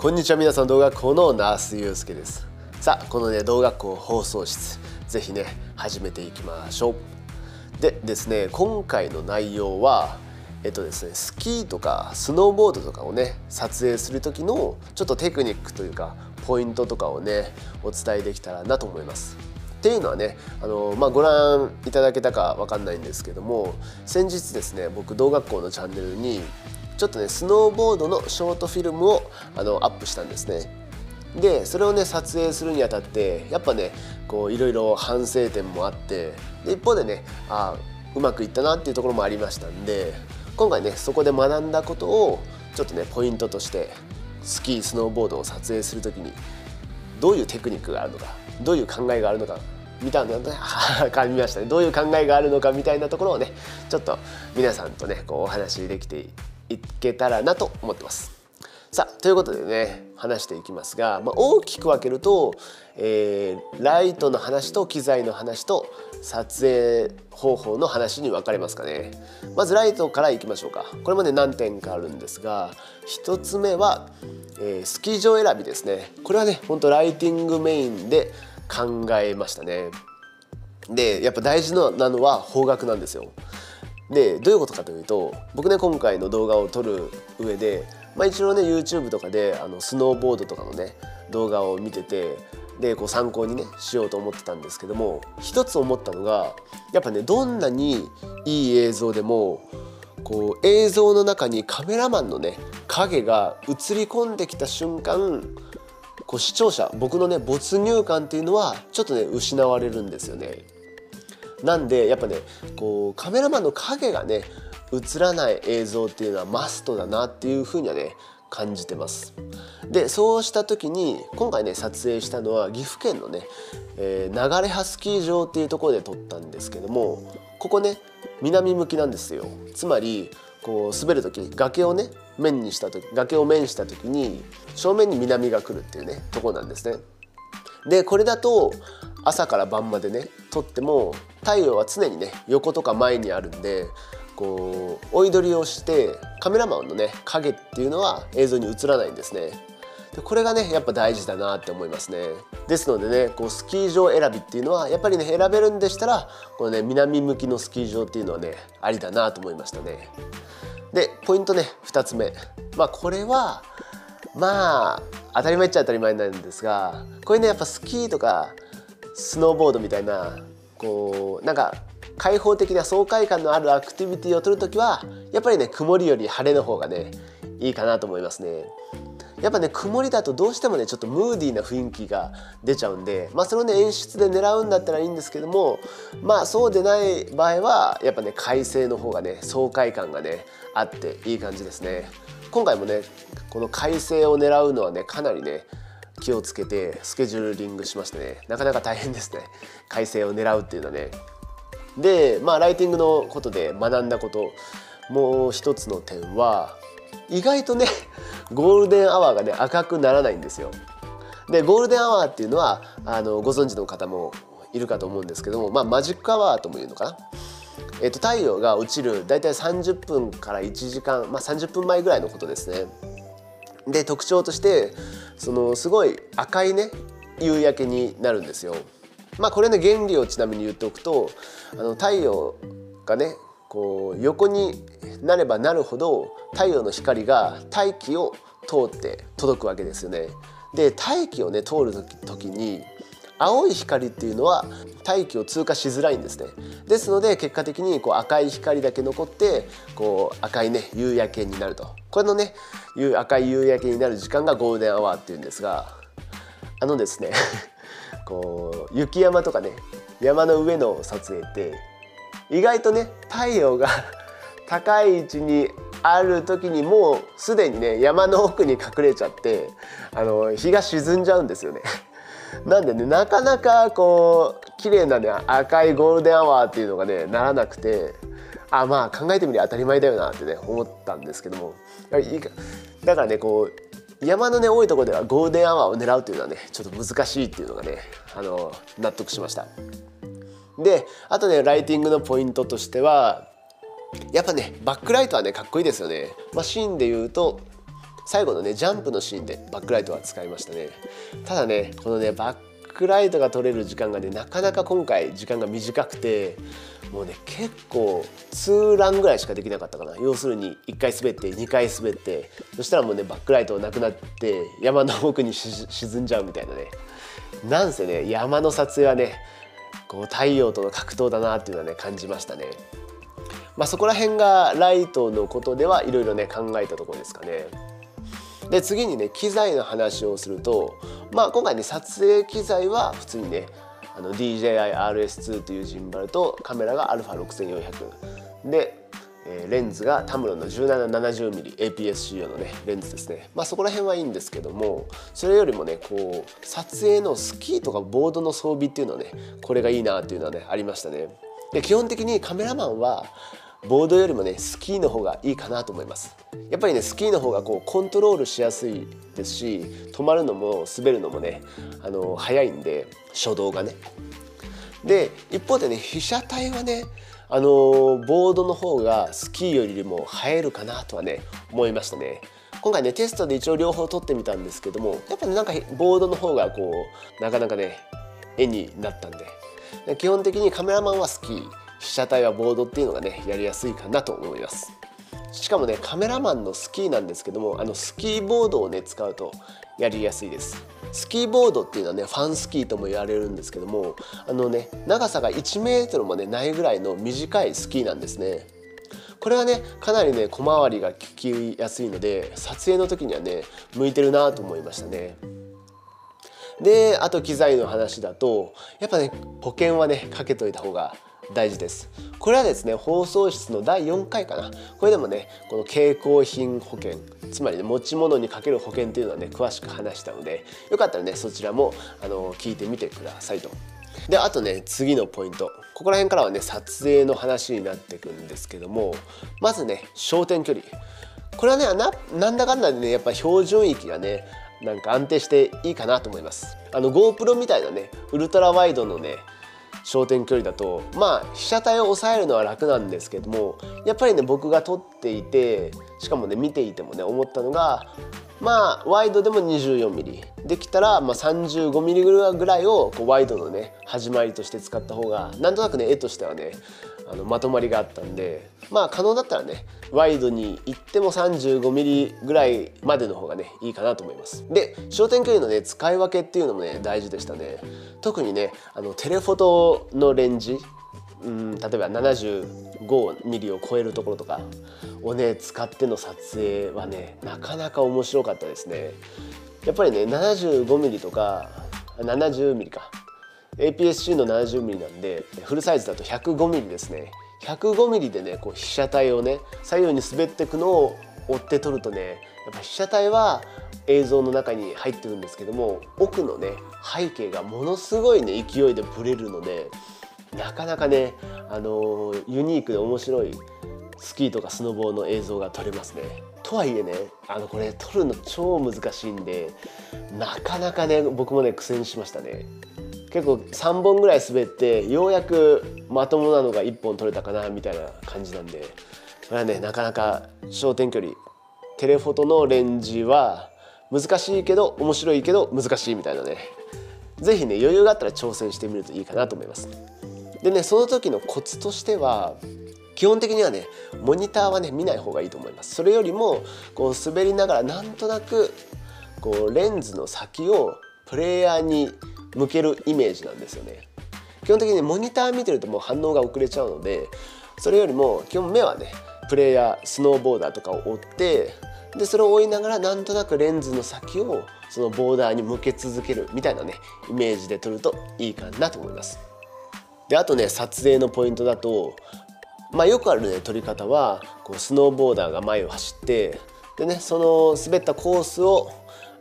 こんにちは皆さん動画校のナースゆうすけです。さあこのね動画校放送室ぜひね始めていきましょう。でですね今回の内容はえっとですねスキーとかスノーボードとかをね撮影する時のちょっとテクニックというかポイントとかをねお伝えできたらなと思います。っていうのはねあの、まあ、ご覧いただけたかわかんないんですけども先日ですね僕動学校のチャンネルにちょっとねスノーボードのショートフィルムをあのアップしたんですね。でそれをね撮影するにあたってやっぱねこういろいろ反省点もあってで一方でねあうまくいったなっていうところもありましたんで今回ねそこで学んだことをちょっとねポイントとしてスキースノーボードを撮影する時にどういうテクニックがあるのかどういう考えがあるのかみたいなね 噛みましたね。どういう考えがあるのかみたいなところをねちょっと皆さんとねこうお話できていけたらなと思ってます。さあということでね話していきますが、まあ、大きく分けると、えー、ライトの話と機材の話と撮影方法の話に分かれますかね。まずライトからいきましょうか。これもね何点かあるんですが1つ目は、えー、スキー場選びですね。これはねほんとライティングメインで考えましたね。でやっぱ大事なのは方角なんですよ。でどういうことかというと僕ね今回の動画を撮る上で、まあ、一応ね YouTube とかであのスノーボードとかのね動画を見ててでこう参考にねしようと思ってたんですけども一つ思ったのがやっぱねどんなにいい映像でもこう映像の中にカメラマンのね影が映り込んできた瞬間こう視聴者僕のね没入感っていうのはちょっとね失われるんですよね。なんでやっぱねこうカメラマンの影がね映らない映像っていうのはマストだなっていうふうにはね感じてます。でそうした時に今回ね撮影したのは岐阜県のね、えー、流葉スキー場っていうところで撮ったんですけどもここね南向きなんですよ。つまりこう滑る時崖をね面にした時崖を面した時に正面に南が来るっていうねとこなんですね。でこれだと朝から晩までね撮っても太陽は常にね横とか前にあるんでこう追い撮りをしてカメラマンのね影っていうのは映像に映らないんですね。でこれがねやっぱ大事だなって思いますね。ですのでねこうスキー場選びっていうのはやっぱりね選べるんでしたらこのね南向きのスキー場っていうのはねありだなと思いましたね。でポイントね2つ目。まあこれはまあ当たり前っちゃ当たり前なんですがこれねやっぱスキーとかスノーボードみたいなこうなんか開放的な爽快感のあるアクティビティを取るときはやっぱりね曇りより晴れの方がねいいかなと思いますね。やっぱね曇りだとどうしてもねちょっとムーディーな雰囲気が出ちゃうんでまあそれをね演出で狙うんだったらいいんですけどもまあそうでない場合はやっぱね快晴の方がね爽快感がねあっていい感じですね。今回もねこの快晴を狙うのはねかなりね気をつけてスケジューリングしましてねなかなか大変ですね快晴を狙うっていうのはねでまあライティングのことで学んだこともう一つの点は意外とねゴールデンアワーがね赤くならないんですよ。でゴールデンアワーっていうのはあのご存知の方もいるかと思うんですけども、まあ、マジックアワーともいうのかな。えっと、太陽が落ちる大体30分から1時間、まあ、30分前ぐらいのことですね。で特徴としてそのすごい赤いね夕焼けになるんですよ。まあこれね原理をちなみに言っておくとあの太陽がねこう横になればなるほど太陽の光が大気を通って届くわけですよね。で大気をね通る時に青い光っていうのは大気を通過しづらいんですねですので結果的にこう赤い光だけ残ってこう赤いね夕焼けになるとこれのね赤い夕焼けになる時間がゴールデンアワーっていうんですがあのですね こう雪山とかね山の上の撮影って意外とね太陽が 高い位置にある時にもうすでにね山の奥に隠れちゃってあの日が沈んじゃうんですよね。なんでねなかなかこう綺麗なね赤いゴールデンアワーっていうのがねならなくてあまあ考えてみりゃ当たり前だよなってね思ったんですけども。だからねこう山のね多いところではゴールデンアワーを狙うというのはねちょっと難しいっていうのがねあの納得しました。であとねライティングのポイントとしてはやっぱねバックライトはねかっこいいですよね、まあ、シーンで言うと最後のねジャンプのシーンでバックライトは使いましたねただねこのねバックライトが撮れる時間がねなかなか今回時間が短くてもうね結構2ランぐらいしかできなかったかな要するに1回滑って2回滑ってそしたらもうねバックライトなくなって山の奥に沈んじゃうみたいなねなんせね山の撮影はねこう太陽との格闘だなっていうのはね感じましたね。まあ、そこら辺がライトのことではいろいろね考えたところですかね。で次にね機材の話をすると、まあ、今回ね撮影機材は普通にねあの DJI-RS2 というジンバルとカメラが α6400 で、えー、レンズがタムロンの 1770mmAPS-C 用のねレンズですね。まあそこら辺はいいんですけどもそれよりもねこう撮影のスキーとかボードの装備っていうのはねこれがいいなっていうのはねありましたね。で基本的にカメラマンはボードよりもねスキーの方がいいかなと思います。やっぱりねスキーの方がこうコントロールしやすいですし止まるのも滑るのもねあの早いんで初動がね。で一方でね被写体はねあのボードの方がスキーよりも映えるかなとはね思いましたね。今回ねテストで一応両方撮ってみたんですけどもやっぱねなんかボードの方がこうなかなかね絵になったんで基本的にカメラマンはスキー。被写体はボードっていうのがねやりやすいかなと思います。しかもねカメラマンのスキーなんですけどもあのスキーボードをね使うとやりやすいです。スキーボードっていうのはねファンスキーとも言われるんですけどもあのね長さが1メートルもねないぐらいの短いスキーなんですね。これはねかなりね小回りが利きやすいので撮影の時にはね向いてるなと思いましたね。であと機材の話だとやっぱね保険はねかけといた方が大事です。これはですね放送室の第4回かな。これでもねこの携行品保険つまりね持ち物にかける保険っていうのはね詳しく話したのでよかったらねそちらもあの聞いてみてくださいと。であとね次のポイント。ここら辺からはね撮影の話になってくんですけどもまずね焦点距離。これはねななんだかんだでねやっぱ標準域がねなんか安定していいかなと思います。あの GoPro みたいなねウルトラワイドのね焦点距離だとまあ被写体を抑えるのは楽なんですけどもやっぱりね僕が撮っていてしかもね見ていてもね思ったのがまあワイドでも 24mm できたら、まあ、35mm ぐらいをこうワイドのね始まりとして使った方がなんとなくね絵としてはねあのまとまりがあったんでまあ可能だったらねワイドに行っても 35mm ぐらいまでの方がねいいかなと思います。で焦点距離のね使い分けっていうのもね大事でしたね。特にねあのテレフォトのレンジうん例えば 75mm を超えるところとかをね使っての撮影はねなかなか面白かったですね。やっぱりね 75mm とか 70mm か APS-C の 70mm なんでフルサイズだと 105mm ですね 105mm でねこう被写体をね左右に滑っていくのを追って撮るとねやっぱ被写体は映像の中に入ってるんですけども奥のね背景がものすごいね勢いでブレるのでなかなかね、あのユニークで面白いスキーとかスノボーの映像が撮れますね。とはいえねあのこれ撮るの超難しいんでなかなかね僕もね苦戦しましたね。結構3本ぐらい滑ってようやくまともなのが1本取れたかなみたいな感じなんで。これはねなかなか焦点距離テレフォトのレンジは難しいけど面白いけど難しいみたいなね。是非ね余裕があったら挑戦してみるといいかなと思います。でねその時のコツとしては基本的にはねモニターはね見ない方がいいと思います。それよりもこう滑りながらなんとなくこうレンズの先をプレイヤーに向けるイメージなんですよね基本的にモニター見てるともう反応が遅れちゃうのでそれよりも基本目はねプレイヤースノーボーダーとかを追ってでそれを追いながらなんとなくレンズの先をそのボーダーに向け続けるみたいなねイメージで撮るといいかなと思います。であとね撮影のポイントだと、まあ、よくあるね撮り方はこうスノーボーダーが前を走ってでねその滑ったコースを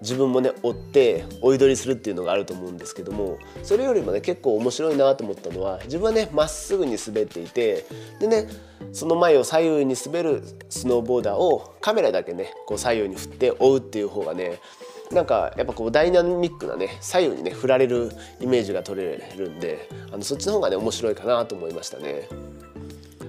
自分もね追って追い撮りするっていうのがあると思うんですけどもそれよりもね結構面白いなと思ったのは自分はねまっすぐに滑っていてでねその前を左右に滑るスノーボーダーをカメラだけねこう左右に振って追うっていう方がねなんかやっぱこうダイナミックなね左右にね振られるイメージが取れるんであのそっちの方がね面白いかなと思いましたね。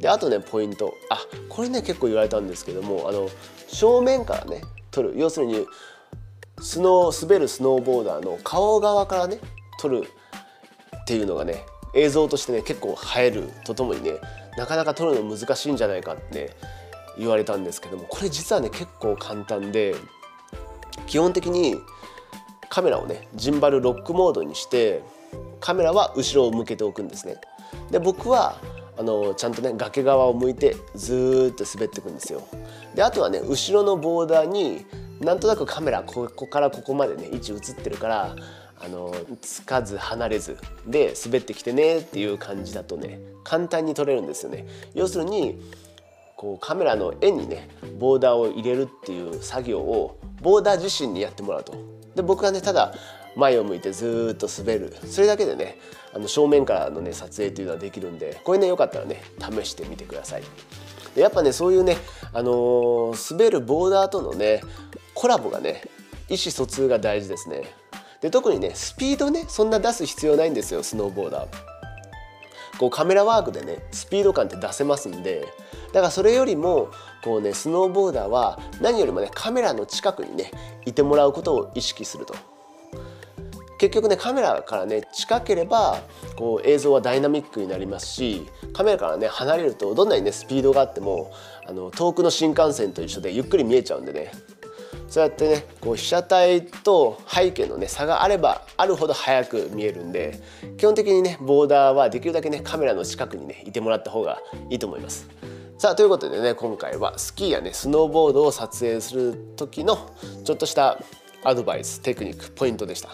であとねポイントあこれね結構言われたんですけどもあの正面からね撮る要するにスノー滑るスノーボーダーの顔側からね撮るっていうのがね映像としてね結構映えるとともにねなかなか撮るの難しいんじゃないかってね言われたんですけどもこれ実はね結構簡単で基本的にカメラをねジンバルロックモードにしてカメラは後ろを向けておくんですね。で僕はあのちゃんとね崖側を向いてずっと滑っていくんですよ。であとはね後ろのボーダーになんとなくカメラここからここまでね位置映ってるからあのつかず離れずで滑ってきてねっていう感じだとね簡単に撮れるんですよね。要するにこうカメラの円にねボーダーを入れるっていう作業をボーダー自身にやってもらうと。で僕はねただ前を向いてずっと滑るそれだけでねあの正面からのね撮影っていうのはできるんでこれねよかったらね試してみてください。でやっぱねそういうね、あのー、滑るボーダーとのねコラボがね意思疎通が大事ですね。で特にねスピードねそんな出す必要ないんですよスノーボーダー。こうカメラワークでねスピード感って出せますんでだからそれよりもこうねスノーボーダーは何よりもねカメラの近くにねいてもらうことを意識すると。結局ねカメラからね近ければこう映像はダイナミックになりますしカメラからね離れるとどんなにねスピードがあってもあの遠くの新幹線と一緒でゆっくり見えちゃうんでねそうやってねこう被写体と背景のね差があればあるほど早く見えるんで基本的にねボーダーはできるだけねカメラの近くにねいてもらった方がいいと思います。さあということでね今回はスキーやねスノーボードを撮影する時のちょっとしたアドバイステクニックポイントでした。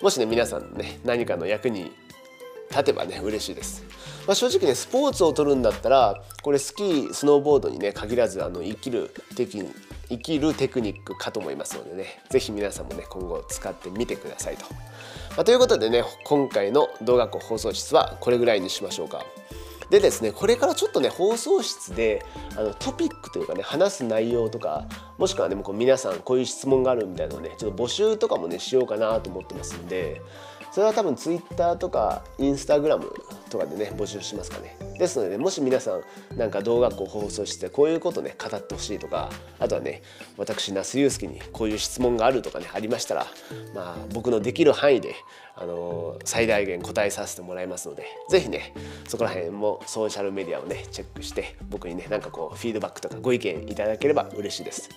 もしね皆さんね何かの役に立てばね嬉しいです。まあ、正直ねスポーツを取るんだったらこれスキースノーボードにね限らずあの生きるテク生きるテクニックかと思いますのでね是非皆さんもね今後使ってみてくださいと。まあ、ということでね今回の動画校放送室はこれぐらいにしましょうか。でですねこれからちょっとね放送室であのトピックというかね話す内容とかもしくはねこう皆さんこういう質問があるみたいなのをねちょっと募集とかもねしようかなと思ってますんでそれは多分 Twitter とか Instagram とかでね募集しますかね。ですので、ね、もし皆さんなんか動画こう放送してこういうことね語ってほしいとかあとはね私那須祐介にこういう質問があるとかねありましたらまあ僕のできる範囲であの最大限答えさせてもらいますので是非ねそこら辺もソーシャルメディアをねチェックして僕にねなんかこうフィードバックとかご意見いただければ嬉しいです。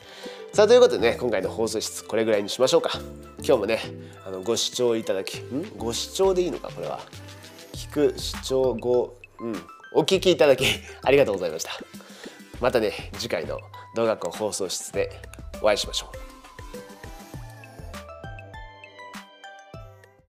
さあということでね今回の放送室これぐらいにしましょうか。今日もねあのご視聴いただきん？ご視聴でいいのかこれは。聞く視聴後うん。お聞きいただき ありがとうございました。またね次回の動画校放送室でお会いしましょう。